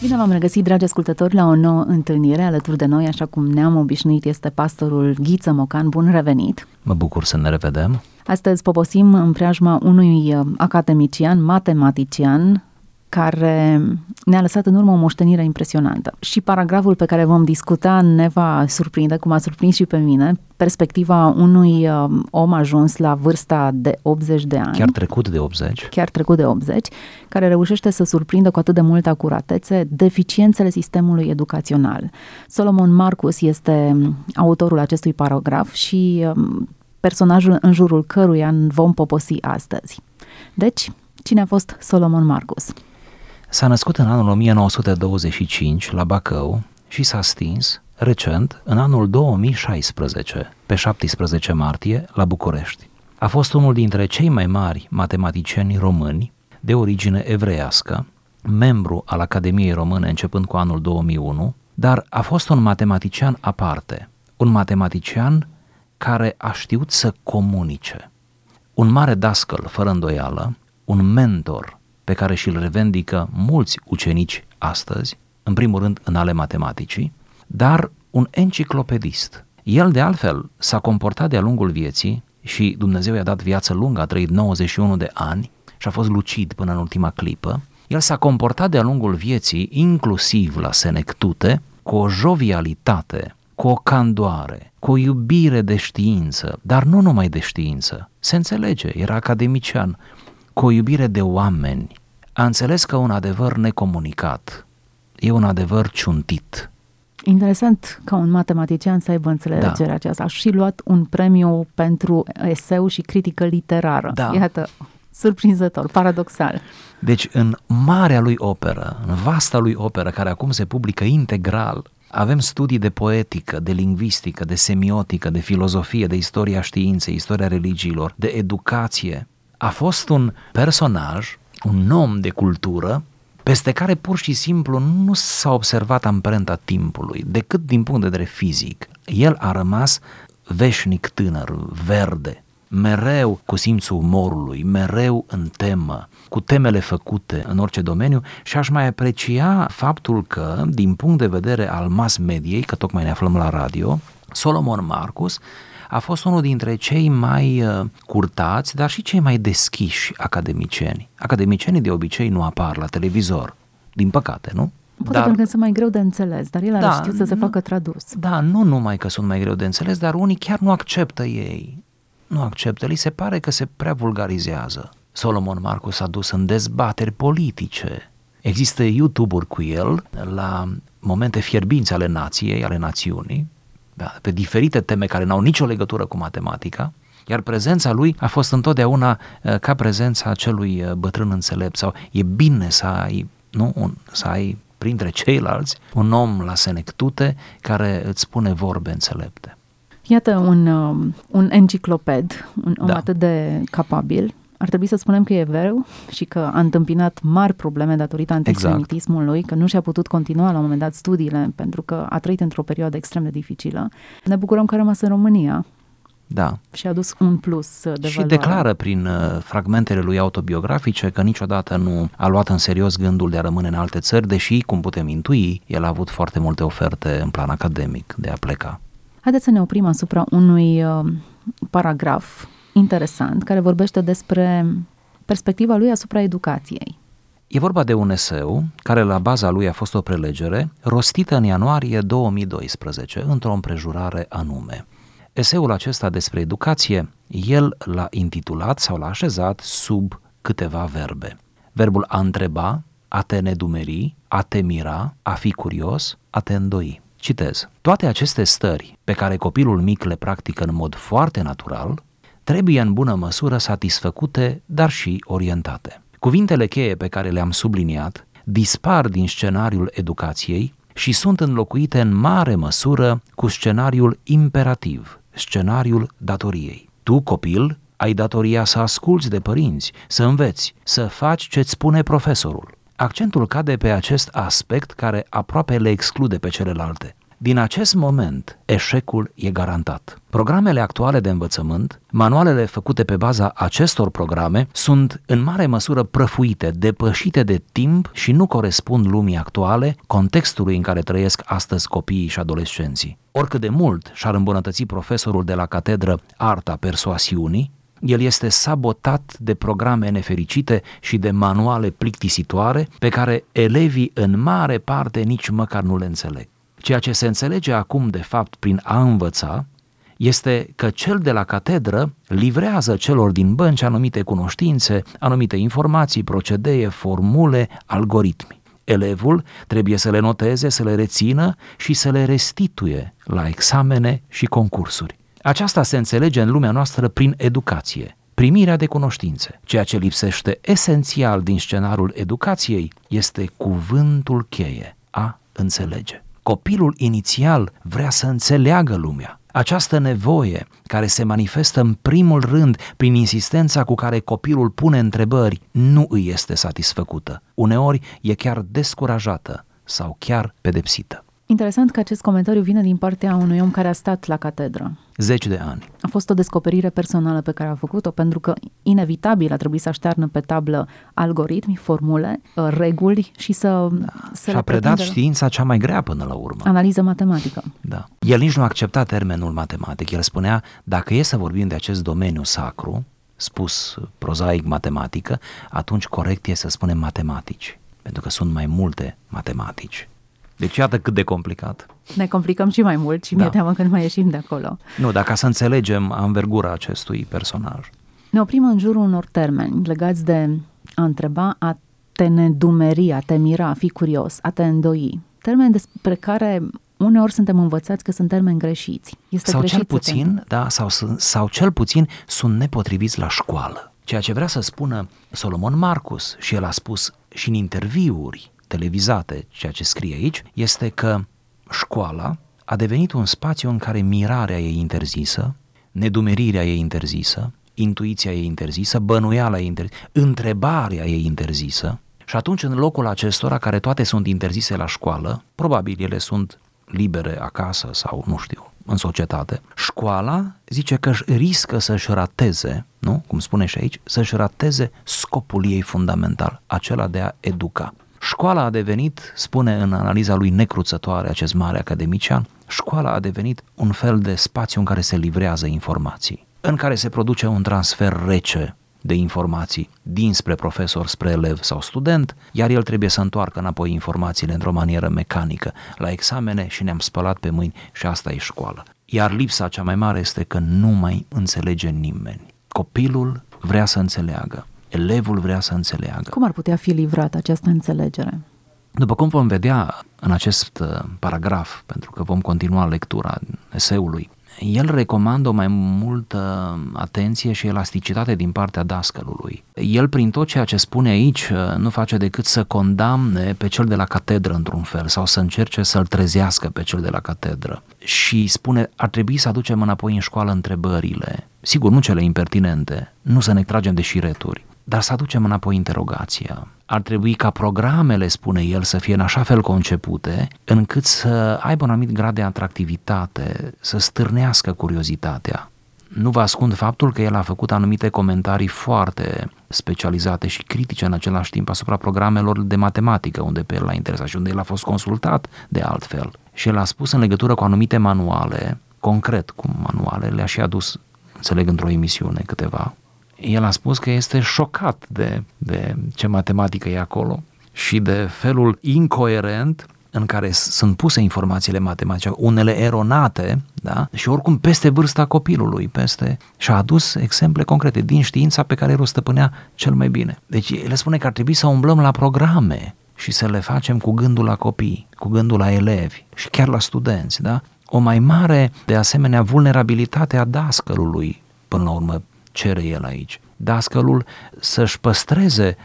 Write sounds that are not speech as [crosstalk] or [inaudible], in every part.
Bine v-am regăsit, dragi ascultători, la o nouă întâlnire alături de noi, așa cum ne-am obișnuit, este pastorul Ghiță Mocan. Bun revenit! Mă bucur să ne revedem. Astăzi poposim în preajma unui uh, academician, matematician, care ne-a lăsat în urmă o moștenire impresionantă. Și paragraful pe care vom discuta ne va surprinde, cum a surprins și pe mine, perspectiva unui uh, om ajuns la vârsta de 80 de ani. Chiar trecut de 80. Chiar trecut de 80, care reușește să surprindă cu atât de multă acuratețe deficiențele sistemului educațional. Solomon Marcus este autorul acestui paragraf și um, personajul în jurul căruia vom poposi astăzi. Deci, cine a fost Solomon Marcus? S-a născut în anul 1925 la Bacău și s-a stins recent, în anul 2016, pe 17 martie, la București. A fost unul dintre cei mai mari matematicieni români de origine evreiască, membru al Academiei Române începând cu anul 2001, dar a fost un matematician aparte, un matematician care a știut să comunice. Un mare dascăl, fără îndoială, un mentor pe care și-l revendică mulți ucenici astăzi, în primul rând în ale matematicii, dar un enciclopedist. El, de altfel, s-a comportat de-a lungul vieții și Dumnezeu i-a dat viață lungă, a trăit 91 de ani și a fost lucid până în ultima clipă. El s-a comportat de-a lungul vieții, inclusiv la senectute, cu o jovialitate, cu o candoare, cu o iubire de știință, dar nu numai de știință. Se înțelege, era academician, cu o iubire de oameni, a înțeles că un adevăr necomunicat e un adevăr ciuntit. Interesant ca un matematician să aibă înțelegerea da. aceasta. Aș și luat un premiu pentru eseu și critică literară. Da. Iată, surprinzător, paradoxal. Deci în marea lui operă, în vasta lui operă, care acum se publică integral, avem studii de poetică, de lingvistică, de semiotică, de filozofie, de istoria științei, istoria religiilor, de educație. A fost un personaj un om de cultură peste care pur și simplu nu s-a observat amprenta timpului, decât din punct de vedere fizic. El a rămas veșnic tânăr, verde, mereu cu simțul umorului, mereu în temă, cu temele făcute în orice domeniu și aș mai aprecia faptul că, din punct de vedere al mass mediei, că tocmai ne aflăm la radio, Solomon Marcus a fost unul dintre cei mai uh, curtați, dar și cei mai deschiși academicieni. Academicienii de obicei nu apar la televizor, din păcate, nu? Poate dar, pentru că sunt mai greu de înțeles, dar el da, știut să se nu, facă tradus. Da, nu numai că sunt mai greu de înțeles, dar unii chiar nu acceptă ei. Nu acceptă, li se pare că se prea vulgarizează. Solomon Marcus a dus în dezbateri politice. Există YouTube-uri cu el la momente fierbinți ale nației, ale națiunii, da, pe diferite teme care n-au nicio legătură cu matematica, iar prezența lui a fost întotdeauna uh, ca prezența acelui uh, bătrân înțelept sau e bine să ai, nu, un, să ai printre ceilalți un om la senectute care îți spune vorbe înțelepte. Iată un, uh, un encicloped, un om da. atât de capabil, ar trebui să spunem că e evreu și că a întâmpinat mari probleme datorită exact. antisemitismului, exact. că nu și-a putut continua la un moment dat studiile pentru că a trăit într-o perioadă extrem de dificilă. Ne bucurăm că a rămas în România. Da. Și a adus un plus de Și valoare. declară prin uh, fragmentele lui autobiografice că niciodată nu a luat în serios gândul de a rămâne în alte țări, deși, cum putem intui, el a avut foarte multe oferte în plan academic de a pleca. Haideți să ne oprim asupra unui uh, paragraf interesant care vorbește despre perspectiva lui asupra educației. E vorba de un eseu care la baza lui a fost o prelegere rostită în ianuarie 2012 într-o împrejurare anume. Eseul acesta despre educație, el l-a intitulat sau l-a așezat sub câteva verbe. Verbul a întreba, a te nedumeri, a te mira, a fi curios, a te îndoi. Citez. Toate aceste stări pe care copilul mic le practică în mod foarte natural trebuie în bună măsură satisfăcute, dar și orientate. Cuvintele cheie pe care le-am subliniat dispar din scenariul educației și sunt înlocuite în mare măsură cu scenariul imperativ, scenariul datoriei. Tu, copil, ai datoria să asculți de părinți, să înveți, să faci ce-ți spune profesorul. Accentul cade pe acest aspect care aproape le exclude pe celelalte. Din acest moment eșecul e garantat. Programele actuale de învățământ, manualele făcute pe baza acestor programe, sunt în mare măsură prăfuite, depășite de timp și nu corespund lumii actuale, contextului în care trăiesc astăzi copiii și adolescenții. Oricât de mult și-ar îmbunătăți profesorul de la catedră arta persoasiunii, el este sabotat de programe nefericite și de manuale plictisitoare pe care elevii în mare parte nici măcar nu le înțeleg. Ceea ce se înțelege acum de fapt prin a învăța este că cel de la catedră livrează celor din bănci anumite cunoștințe, anumite informații, procedee, formule, algoritmi. Elevul trebuie să le noteze, să le rețină și să le restituie la examene și concursuri. Aceasta se înțelege în lumea noastră prin educație, primirea de cunoștințe. Ceea ce lipsește esențial din scenarul educației este cuvântul cheie, a înțelege. Copilul inițial vrea să înțeleagă lumea. Această nevoie, care se manifestă în primul rând prin insistența cu care copilul pune întrebări, nu îi este satisfăcută. Uneori e chiar descurajată sau chiar pedepsită. Interesant că acest comentariu vine din partea unui om care a stat la catedră. Zeci de ani. A fost o descoperire personală pe care a făcut-o, pentru că inevitabil a trebuit să aștearnă pe tablă algoritmi, formule, uh, reguli și să, da. să și a predat pretindă... știința cea mai grea până la urmă. Analiză matematică. Da. El nici nu accepta termenul matematic. El spunea, dacă e să vorbim de acest domeniu sacru, spus prozaic matematică, atunci corect e să spunem matematici, pentru că sunt mai multe matematici. Deci iată cât de complicat. Ne complicăm și mai mult și da. mi-e teamă când mai ieșim de acolo. Nu, dacă să înțelegem învergura acestui personaj. Ne oprim în jurul unor termeni legați de a întreba, a te nedumeri, a te mira, a fi curios, a te îndoi. Termeni despre care uneori suntem învățați că sunt termeni greșiți. Este sau greșit cel puțin, da, sau, sau cel puțin sunt nepotriviți la școală. Ceea ce vrea să spună Solomon Marcus și el a spus și în interviuri televizate, ceea ce scrie aici, este că școala a devenit un spațiu în care mirarea e interzisă, nedumerirea e interzisă, intuiția e interzisă, bănuiala e interzisă, întrebarea e interzisă și atunci în locul acestora, care toate sunt interzise la școală, probabil ele sunt libere acasă sau nu știu, în societate, școala zice că își riscă să-și rateze, nu? cum spune și aici, să-și rateze scopul ei fundamental, acela de a educa. Școala a devenit, spune în analiza lui necruțătoare acest mare academician, școala a devenit un fel de spațiu în care se livrează informații, în care se produce un transfer rece de informații dinspre profesor spre elev sau student, iar el trebuie să întoarcă înapoi informațiile într-o manieră mecanică la examene și ne-am spălat pe mâini și asta e școală. Iar lipsa cea mai mare este că nu mai înțelege nimeni. Copilul vrea să înțeleagă. Elevul vrea să înțeleagă. Cum ar putea fi livrată această înțelegere? După cum vom vedea în acest uh, paragraf, pentru că vom continua lectura eseului, el recomandă o mai multă atenție și elasticitate din partea dascălului. El, prin tot ceea ce spune aici, uh, nu face decât să condamne pe cel de la catedră într-un fel sau să încerce să-l trezească pe cel de la catedră. Și spune, ar trebui să aducem înapoi în școală întrebările, sigur, nu cele impertinente, nu să ne tragem de șireturi, dar să aducem înapoi interogația. Ar trebui ca programele, spune el, să fie în așa fel concepute încât să aibă un anumit grad de atractivitate, să stârnească curiozitatea. Nu vă ascund faptul că el a făcut anumite comentarii foarte specializate și critice în același timp asupra programelor de matematică, unde pe el l-a interesat și unde el a fost consultat de altfel. Și el a spus în legătură cu anumite manuale, concret cu manuale, le-a și adus, înțeleg, într-o emisiune câteva, el a spus că este șocat de, de ce matematică e acolo și de felul incoerent în care sunt puse informațiile matematice, unele eronate, da? și oricum peste vârsta copilului, peste... Și a adus exemple concrete din știința pe care el o stăpânea cel mai bine. Deci el spune că ar trebui să umblăm la programe și să le facem cu gândul la copii, cu gândul la elevi și chiar la studenți, da? O mai mare, de asemenea, vulnerabilitate a dascălului, până la urmă, cere el aici. Dascălul să-și păstreze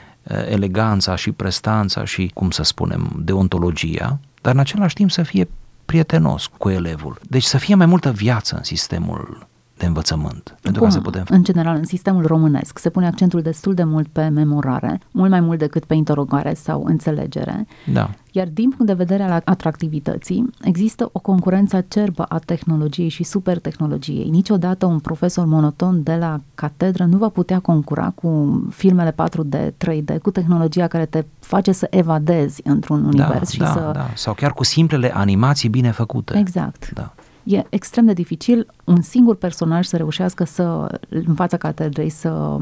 eleganța și prestanța și, cum să spunem, deontologia, dar în același timp să fie prietenos cu elevul. Deci să fie mai multă viață în sistemul de învățământ. Pentru Cum, ca să putem... în general, în sistemul românesc, se pune accentul destul de mult pe memorare, mult mai mult decât pe interogare sau înțelegere. Da. Iar din punct de vedere al atractivității, există o concurență acerbă a tehnologiei și supertehnologiei. Niciodată un profesor monoton de la catedră nu va putea concura cu filmele 4D, 3D, cu tehnologia care te face să evadezi într-un da, univers și da, să... Da. Sau chiar cu simplele animații bine făcute. Exact. Da e extrem de dificil un singur personaj să reușească să, în fața catedrei, să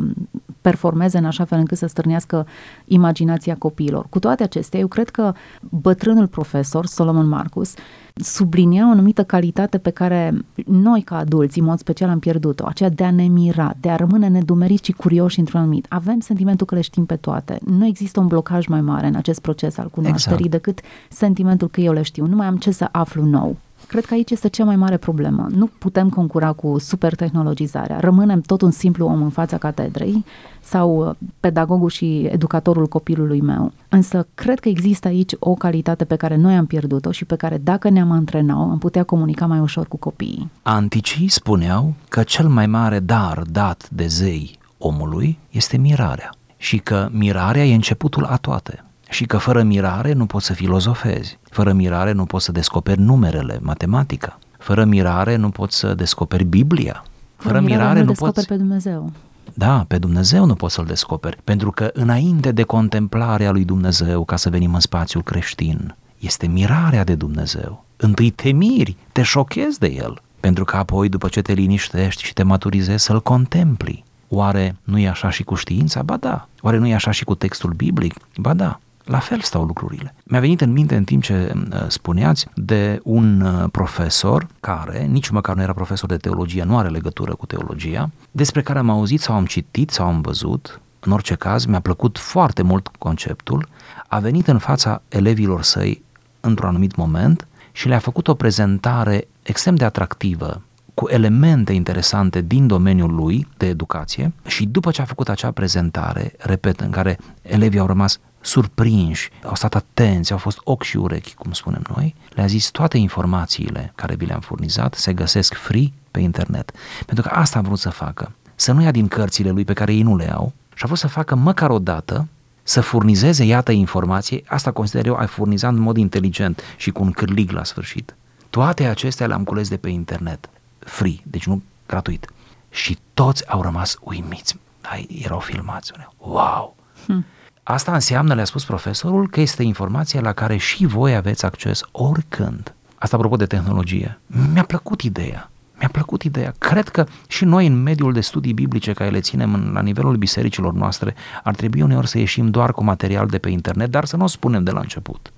performeze în așa fel încât să stârnească imaginația copiilor. Cu toate acestea, eu cred că bătrânul profesor, Solomon Marcus, sublinia o anumită calitate pe care noi ca adulți, în mod special, am pierdut-o, aceea de a ne mira, de a rămâne nedumeriți și curioși într-un anumit. Avem sentimentul că le știm pe toate. Nu există un blocaj mai mare în acest proces al cunoașterii exact. decât sentimentul că eu le știu. Nu mai am ce să aflu nou. Cred că aici este cea mai mare problemă. Nu putem concura cu supertehnologizarea. Rămânem tot un simplu om în fața catedrei sau uh, pedagogul și educatorul copilului meu. Însă cred că există aici o calitate pe care noi am pierdut-o și pe care dacă ne-am antrenat, am putea comunica mai ușor cu copiii. Anticii spuneau că cel mai mare dar dat de zei omului este mirarea și că mirarea e începutul a toate și că fără mirare nu poți să filozofezi, fără mirare nu poți să descoperi numerele, matematica, fără mirare nu poți să descoperi Biblia, fără, fără mirare, mirare nu, nu poți... pe Dumnezeu. Da, pe Dumnezeu nu poți să-L descoperi, pentru că înainte de contemplarea lui Dumnezeu, ca să venim în spațiul creștin, este mirarea de Dumnezeu. Întâi te miri, te șochezi de El, pentru că apoi, după ce te liniștești și te maturizezi, să-L contempli. Oare nu e așa și cu știința? Ba da. Oare nu e așa și cu textul biblic? Ba da. La fel stau lucrurile. Mi-a venit în minte în timp ce uh, spuneați de un uh, profesor care, nici măcar nu era profesor de teologie, nu are legătură cu teologia, despre care am auzit sau am citit sau am văzut, în orice caz mi-a plăcut foarte mult conceptul, a venit în fața elevilor săi într-un anumit moment și le-a făcut o prezentare extrem de atractivă cu elemente interesante din domeniul lui de educație. Și după ce a făcut acea prezentare, repet, în care elevii au rămas surprinși, au stat atenți, au fost ochi și urechi, cum spunem noi, le-a zis toate informațiile care vi le-am furnizat se găsesc free pe internet. Pentru că asta a vrut să facă. Să nu ia din cărțile lui pe care ei nu le au și a vrut să facă măcar o dată să furnizeze, iată, informație, asta consider eu, ai furnizat în mod inteligent și cu un cârlig la sfârșit. Toate acestea le-am cules de pe internet, free, deci nu gratuit. Și toți au rămas uimiți. Ai, erau filmați. Wow! Hmm. Asta înseamnă, le-a spus profesorul, că este informația la care și voi aveți acces oricând. Asta apropo de tehnologie. Mi-a plăcut ideea. Mi-a plăcut ideea. Cred că și noi în mediul de studii biblice care le ținem în, la nivelul bisericilor noastre ar trebui uneori să ieșim doar cu material de pe internet, dar să nu o spunem de la început.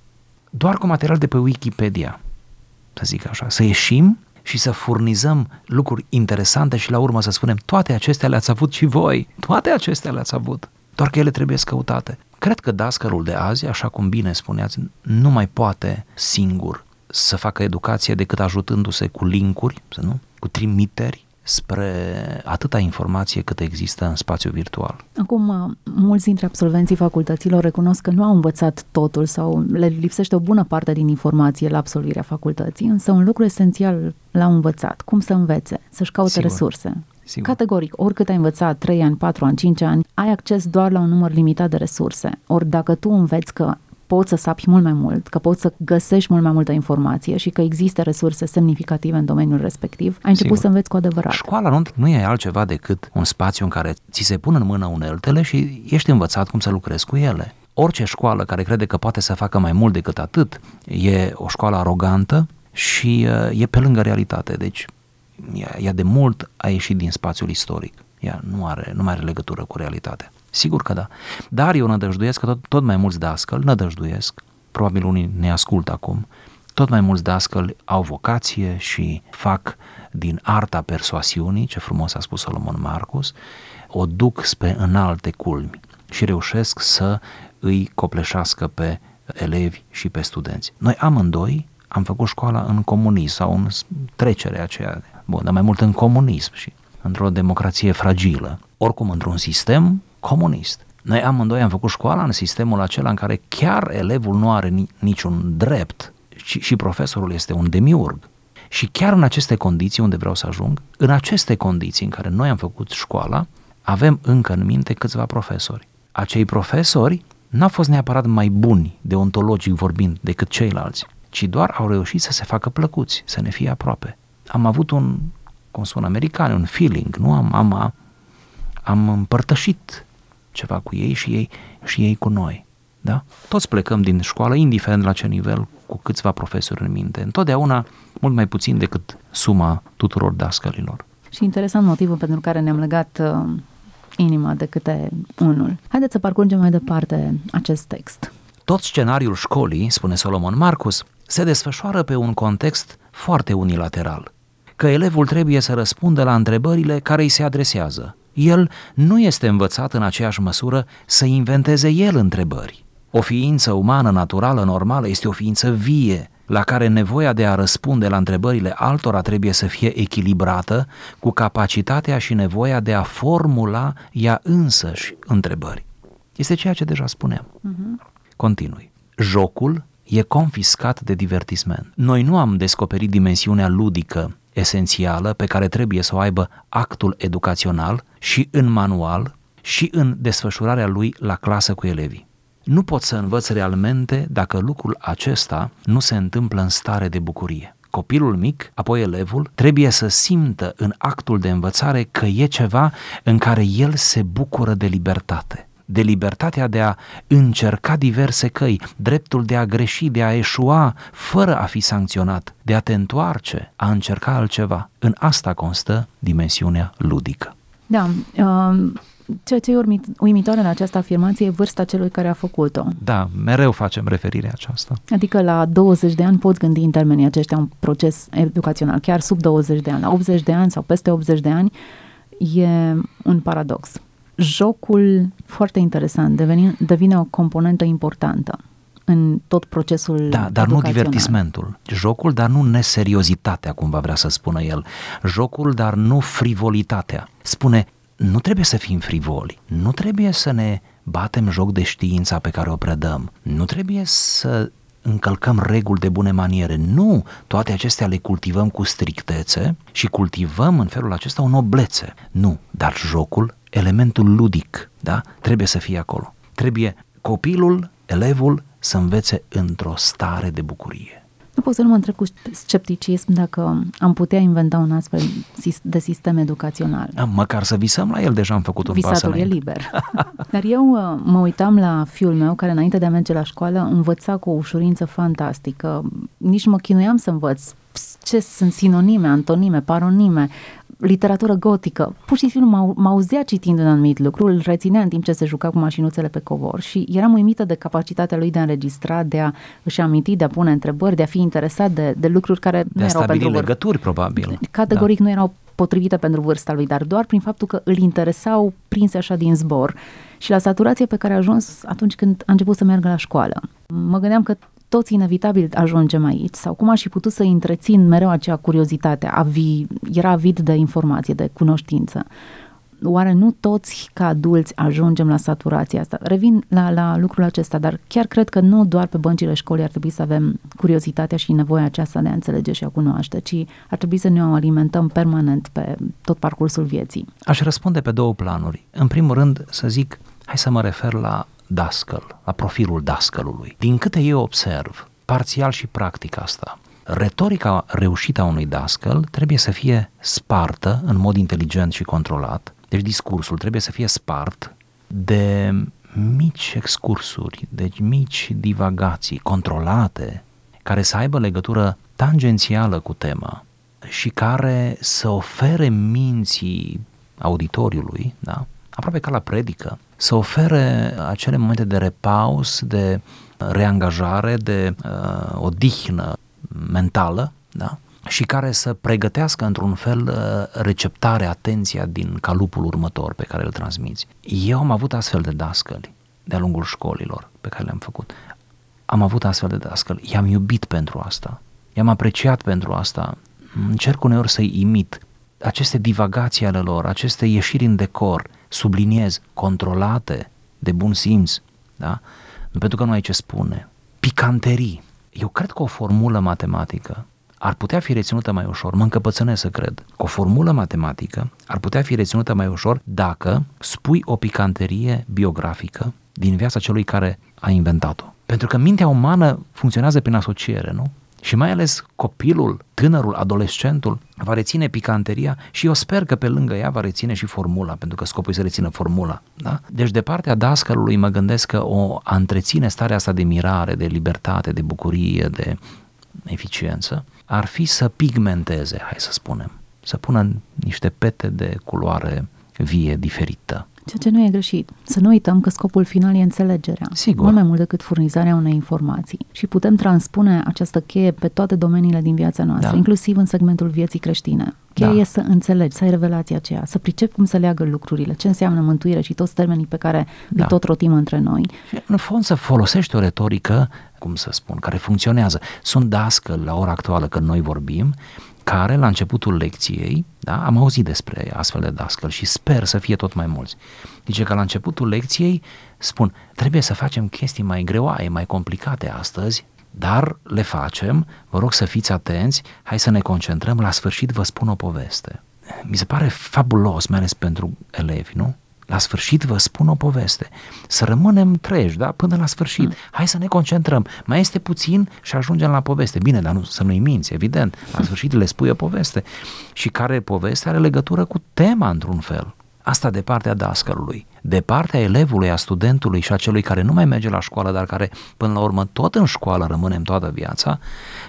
Doar cu material de pe Wikipedia, să zic așa. Să ieșim și să furnizăm lucruri interesante și la urmă să spunem toate acestea le-ați avut și voi. Toate acestea le-ați avut doar că ele trebuie căutate. Cred că dascălul de azi, așa cum bine spuneați, nu mai poate singur să facă educație decât ajutându-se cu linkuri, nu? cu trimiteri spre atâta informație cât există în spațiu virtual. Acum, mulți dintre absolvenții facultăților recunosc că nu au învățat totul sau le lipsește o bună parte din informație la absolvirea facultății, însă un lucru esențial l-au învățat, cum să învețe, să-și caute Sigur. resurse. Sigur. Categoric, oricât ai învățat, 3 ani, 4 ani, 5 ani, ai acces doar la un număr limitat de resurse. Ori dacă tu înveți că poți să sapi mult mai mult, că poți să găsești mult mai multă informație și că există resurse semnificative în domeniul respectiv, ai început Sigur. să înveți cu adevărat. Școala nu, nu e altceva decât un spațiu în care ți se pun în mână uneltele și ești învățat cum să lucrezi cu ele. Orice școală care crede că poate să facă mai mult decât atât e o școală arogantă și uh, e pe lângă realitate. Deci ea, ea de mult a ieșit din spațiul istoric. Ea nu, are, nu mai are legătură cu realitatea. Sigur că da. Dar eu nădăjduiesc că tot, tot mai mulți dascăli nădăjduiesc, probabil unii ne ascultă acum, tot mai mulți dascăli au vocație și fac din arta persoasiunii, ce frumos a spus Solomon Marcus, o duc spre înalte culmi și reușesc să îi copleșească pe elevi și pe studenți. Noi amândoi am făcut școala în comunism sau în trecerea aceea Bun, dar mai mult în comunism și într-o democrație fragilă. Oricum, într-un sistem comunist. Noi amândoi am făcut școala în sistemul acela în care chiar elevul nu are niciun drept și, și profesorul este un demiurg. Și chiar în aceste condiții unde vreau să ajung, în aceste condiții în care noi am făcut școala, avem încă în minte câțiva profesori. Acei profesori n-au fost neapărat mai buni, deontologic vorbind, decât ceilalți, ci doar au reușit să se facă plăcuți, să ne fie aproape. Am avut un, cum spun americani, un feeling, nu? Am, am, am împărtășit ceva cu ei și ei, și ei cu noi. Da? Toți plecăm din școală, indiferent la ce nivel, cu câțiva profesori în minte. Întotdeauna mult mai puțin decât suma tuturor dascălilor. Și interesant motivul pentru care ne-am legat uh, inima de câte unul. Haideți să parcurgem mai departe acest text. Tot scenariul școlii, spune Solomon Marcus, se desfășoară pe un context foarte unilateral. Că elevul trebuie să răspundă la întrebările care îi se adresează. El nu este învățat în aceeași măsură să inventeze el întrebări. O ființă umană naturală normală este o ființă vie, la care nevoia de a răspunde la întrebările altora trebuie să fie echilibrată cu capacitatea și nevoia de a formula ea însăși întrebări. Este ceea ce deja spuneam. Uh-huh. Continui. Jocul e confiscat de divertisment. Noi nu am descoperit dimensiunea ludică esențială pe care trebuie să o aibă actul educațional și în manual și în desfășurarea lui la clasă cu elevii. Nu pot să învăț realmente dacă lucrul acesta nu se întâmplă în stare de bucurie. Copilul mic, apoi elevul, trebuie să simtă în actul de învățare că e ceva în care el se bucură de libertate de libertatea de a încerca diverse căi, dreptul de a greși, de a eșua fără a fi sancționat, de a te întoarce, a încerca altceva. În asta constă dimensiunea ludică. Da, uh, ceea ce e uimitoare în această afirmație e vârsta celui care a făcut-o. Da, mereu facem referire aceasta. Adică la 20 de ani poți gândi în termenii aceștia un proces educațional, chiar sub 20 de ani, la 80 de ani sau peste 80 de ani, e un paradox jocul, foarte interesant, deveni, devine o componentă importantă în tot procesul Da, dar nu divertismentul. Jocul, dar nu neseriozitatea, cum va vrea să spună el. Jocul, dar nu frivolitatea. Spune, nu trebuie să fim frivoli, nu trebuie să ne batem joc de știința pe care o predăm, nu trebuie să încălcăm reguli de bune maniere. Nu, toate acestea le cultivăm cu strictețe și cultivăm în felul acesta o noblețe. Nu, dar jocul elementul ludic, da? Trebuie să fie acolo. Trebuie copilul, elevul să învețe într-o stare de bucurie. Nu pot să nu mă întreb cu scepticism dacă am putea inventa un astfel de sistem educațional. Da, măcar să visăm la el, deja am făcut un Visatul pas e liber. [laughs] Dar eu uh, mă uitam la fiul meu, care înainte de a merge la școală învăța cu o ușurință fantastică. Nici mă chinuiam să învăț ce sunt sinonime, antonime, paronime, literatură gotică. Pur și simplu mă auzea citind un anumit lucru, îl reținea în timp ce se juca cu mașinuțele pe covor și eram uimită de capacitatea lui de a înregistra, de a își aminti, de a pune întrebări, de a fi interesat de, de lucruri care de nu erau pentru legături, probabil. Categoric da. nu erau potrivite pentru vârsta lui, dar doar prin faptul că îl interesau prinse așa din zbor și la saturație pe care a ajuns atunci când a început să meargă la școală. Mă gândeam că toți inevitabil ajungem aici sau cum aș fi putut să întrețin mereu acea curiozitate, avi, era avid de informație, de cunoștință. Oare nu toți ca adulți ajungem la saturația asta? Revin la, la lucrul acesta, dar chiar cred că nu doar pe băncile școlii ar trebui să avem curiozitatea și nevoia aceasta de a înțelege și a cunoaște, ci ar trebui să ne o alimentăm permanent pe tot parcursul vieții. Aș răspunde pe două planuri. În primul rând, să zic, hai să mă refer la dascăl, la profilul dascălului. Din câte eu observ, parțial și practic asta, retorica reușită a unui dascăl trebuie să fie spartă în mod inteligent și controlat, deci discursul trebuie să fie spart de mici excursuri, deci mici divagații controlate, care să aibă legătură tangențială cu tema și care să ofere minții auditoriului, da? aproape ca la predică, să ofere acele momente de repaus, de reangajare, de uh, odihnă mentală, da? și care să pregătească într-un fel uh, receptarea, atenția din calupul următor pe care îl transmiți. Eu am avut astfel de dascăli de-a lungul școlilor pe care le-am făcut. Am avut astfel de dascăli, i-am iubit pentru asta, i-am apreciat pentru asta, încerc uneori să-i imit aceste divagații ale lor, aceste ieșiri în decor, subliniez, controlate de bun simț, da? Nu pentru că nu ai ce spune. Picanterii. Eu cred că o formulă matematică ar putea fi reținută mai ușor, mă încăpățânesc să cred, că o formulă matematică ar putea fi reținută mai ușor dacă spui o picanterie biografică din viața celui care a inventat-o. Pentru că mintea umană funcționează prin asociere, nu? Și mai ales copilul, tânărul, adolescentul va reține picanteria și eu sper că pe lângă ea va reține și formula, pentru că scopul e să rețină formula. Da? Deci de partea dascălului mă gândesc că o a întreține starea asta de mirare, de libertate, de bucurie, de eficiență, ar fi să pigmenteze, hai să spunem, să pună niște pete de culoare vie, diferită. Ceea ce nu e greșit. Să nu uităm că scopul final e înțelegerea. Sigur. Mult mai mult decât furnizarea unei informații. Și putem transpune această cheie pe toate domeniile din viața noastră, Da. inclusiv în segmentul vieții creștine. Cheia Da. e să înțelegi, să ai revelația aceea, să pricepi cum să leagă lucrurile, ce înseamnă mântuire și toți termenii pe care Da. îi tot rotim între noi. Și, în fond să folosești o retorică, cum să spun, care funcționează. Sunt dascăl la ora actuală când noi vorbim, care la începutul lecției, da, am auzit despre astfel de dascăl și sper să fie tot mai mulți. Zice că la începutul lecției spun, trebuie să facem chestii mai greoaie, mai complicate astăzi, dar le facem, vă rog să fiți atenți, hai să ne concentrăm, la sfârșit vă spun o poveste. Mi se pare fabulos, mai ales pentru elevi, nu? La sfârșit vă spun o poveste. Să rămânem treji, da? Până la sfârșit. Hai să ne concentrăm. Mai este puțin și ajungem la poveste. Bine, dar nu, să nu-i minți, evident. La sfârșit le spui o poveste. Și care poveste are legătură cu tema, într-un fel. Asta de partea dascălului. De partea elevului, a studentului și a celui care nu mai merge la școală, dar care până la urmă tot în școală rămânem toată viața,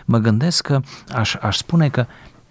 mă gândesc că aș, aș spune că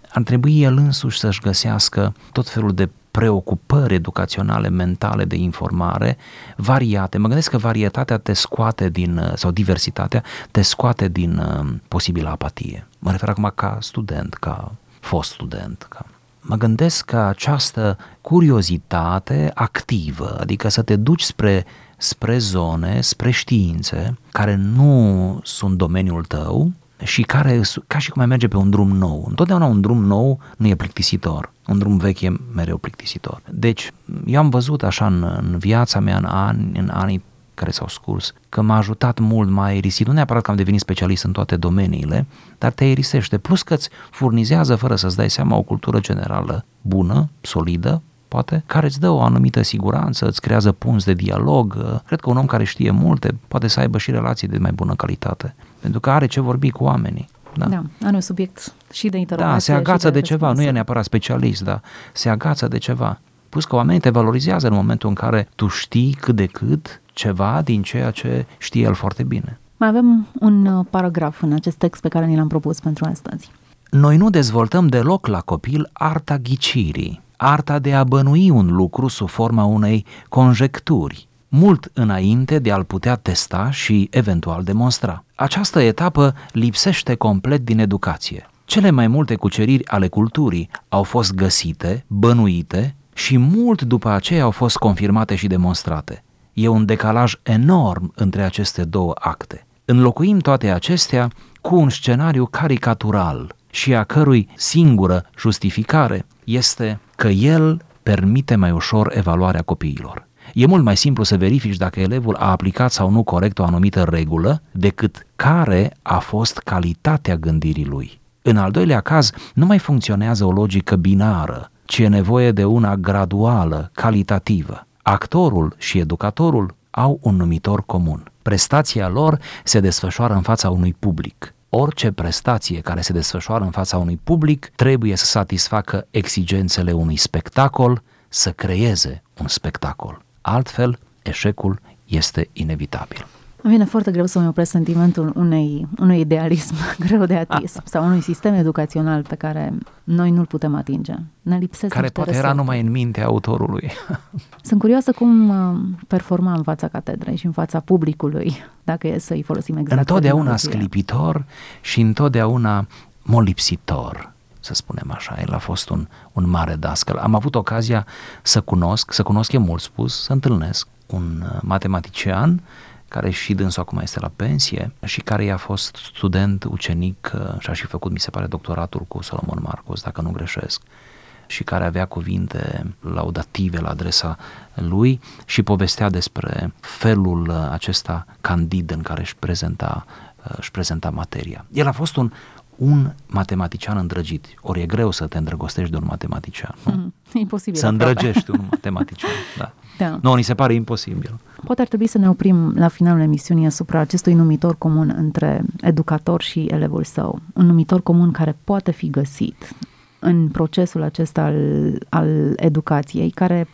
ar trebui el însuși să-și găsească tot felul de preocupări educaționale, mentale, de informare, variate. Mă gândesc că varietatea te scoate din, sau diversitatea, te scoate din uh, posibilă apatie. Mă refer acum ca student, ca fost student, ca mă gândesc că această curiozitate activă, adică să te duci spre, spre zone, spre științe care nu sunt domeniul tău și care, ca și cum ai merge pe un drum nou. Întotdeauna un drum nou nu e plictisitor, un drum vechi e mereu plictisitor. Deci, eu am văzut așa în, în viața mea, în, ani, în anii care s-au scurs, că m-a ajutat mult, m-a aerisit, nu neapărat că am devenit specialist în toate domeniile, dar te aerisește, plus că îți furnizează, fără să-ți dai seama, o cultură generală bună, solidă, poate, care îți dă o anumită siguranță, îți creează punți de dialog. Cred că un om care știe multe poate să aibă și relații de mai bună calitate, pentru că are ce vorbi cu oamenii. Da. da, are un subiect și de interogație. Da, se agață și de, de ceva, nu e neapărat specialist, dar se agață de ceva. Plus că oamenii te valorizează în momentul în care tu știi cât de cât ceva din ceea ce știe el foarte bine. Mai avem un uh, paragraf în acest text pe care ni l-am propus pentru astăzi. Noi nu dezvoltăm deloc la copil arta ghicirii, arta de a bănui un lucru sub forma unei conjecturi, mult înainte de a-l putea testa și eventual demonstra. Această etapă lipsește complet din educație. Cele mai multe cuceriri ale culturii au fost găsite, bănuite și mult după aceea au fost confirmate și demonstrate. E un decalaj enorm între aceste două acte. Înlocuim toate acestea cu un scenariu caricatural și a cărui singură justificare este că el permite mai ușor evaluarea copiilor. E mult mai simplu să verifici dacă elevul a aplicat sau nu corect o anumită regulă decât care a fost calitatea gândirii lui. În al doilea caz, nu mai funcționează o logică binară, ci e nevoie de una graduală, calitativă. Actorul și educatorul au un numitor comun. Prestația lor se desfășoară în fața unui public. Orice prestație care se desfășoară în fața unui public trebuie să satisfacă exigențele unui spectacol, să creeze un spectacol. Altfel, eșecul este inevitabil. Îmi vine foarte greu să-mi opresc sentimentul unei, unui idealism [laughs] greu de atins [laughs] sau unui sistem educațional pe care noi nu-l putem atinge. Ne lipsesc Care poate resurse. era numai în mintea autorului. [laughs] Sunt curioasă cum uh, performa în fața catedrei și în fața publicului, dacă e să-i folosim exact. Întotdeauna terminologia. sclipitor și întotdeauna molipsitor să spunem așa, el a fost un, un mare dascăl. Am avut ocazia să cunosc, să cunosc e mult spus, să întâlnesc un uh, matematician care și dânsul acum este la pensie și care i-a fost student, ucenic uh, și a și făcut, mi se pare, doctoratul cu Solomon Marcos, dacă nu greșesc și care avea cuvinte laudative la adresa lui și povestea despre felul uh, acesta candid în care își prezenta, își prezenta materia. El a fost un, un matematician îndrăgit. Ori e greu să te îndrăgostești de un matematician. Nu? Mm, imposibil. Să îndrăgești un [laughs] matematician. Da. Da. Nu, ni se pare imposibil. Poate ar trebui să ne oprim la finalul emisiunii asupra acestui numitor comun între educator și elevul său. Un numitor comun care poate fi găsit în procesul acesta al, al educației, care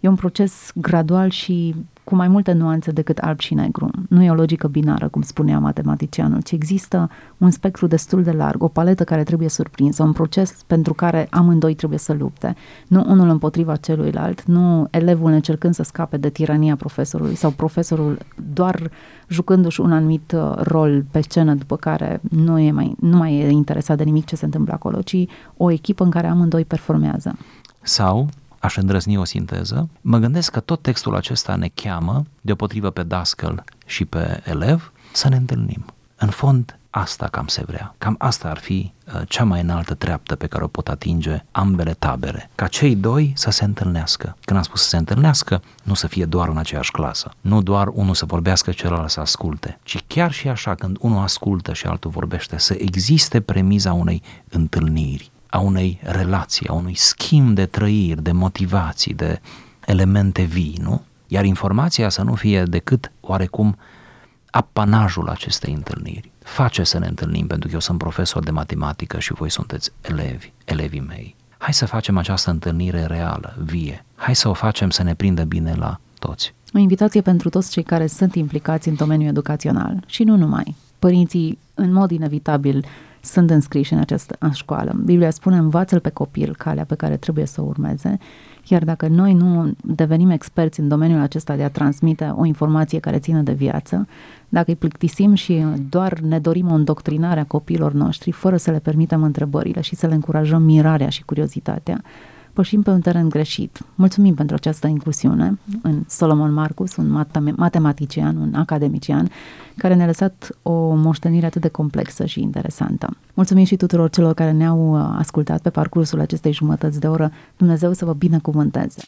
e un proces gradual și cu mai multe nuanțe decât alb și negru. Nu e o logică binară, cum spunea matematicianul, ci există un spectru destul de larg, o paletă care trebuie surprinsă, un proces pentru care amândoi trebuie să lupte. Nu unul împotriva celuilalt, nu elevul încercând să scape de tirania profesorului sau profesorul doar jucându-și un anumit uh, rol pe scenă, după care nu, e mai, nu mai e interesat de nimic ce se întâmplă acolo, ci o echipă în care amândoi performează. Sau aș îndrăzni o sinteză, mă gândesc că tot textul acesta ne cheamă, deopotrivă pe dascăl și pe elev, să ne întâlnim. În fond, asta cam se vrea. Cam asta ar fi uh, cea mai înaltă treaptă pe care o pot atinge ambele tabere. Ca cei doi să se întâlnească. Când am spus să se întâlnească, nu să fie doar în aceeași clasă. Nu doar unul să vorbească, celălalt să asculte. Ci chiar și așa, când unul ascultă și altul vorbește, să existe premiza unei întâlniri a unei relații, a unui schimb de trăiri, de motivații, de elemente vii, nu? Iar informația să nu fie decât oarecum apanajul acestei întâlniri. Face să ne întâlnim, pentru că eu sunt profesor de matematică și voi sunteți elevi, elevii mei. Hai să facem această întâlnire reală, vie. Hai să o facem să ne prindă bine la toți. O invitație pentru toți cei care sunt implicați în domeniul educațional și nu numai. Părinții, în mod inevitabil, sunt înscriși în această în școală. Biblia spune, învață-l pe copil calea pe care trebuie să o urmeze, iar dacă noi nu devenim experți în domeniul acesta de a transmite o informație care ține de viață, dacă îi plictisim și doar ne dorim o îndoctrinare a copiilor noștri, fără să le permitem întrebările și să le încurajăm mirarea și curiozitatea, pășim pe un teren greșit. Mulțumim pentru această inclusiune în Solomon Marcus, un matematician, un academician, care ne-a lăsat o moștenire atât de complexă și interesantă. Mulțumim și tuturor celor care ne-au ascultat pe parcursul acestei jumătăți de oră. Dumnezeu să vă binecuvânteze!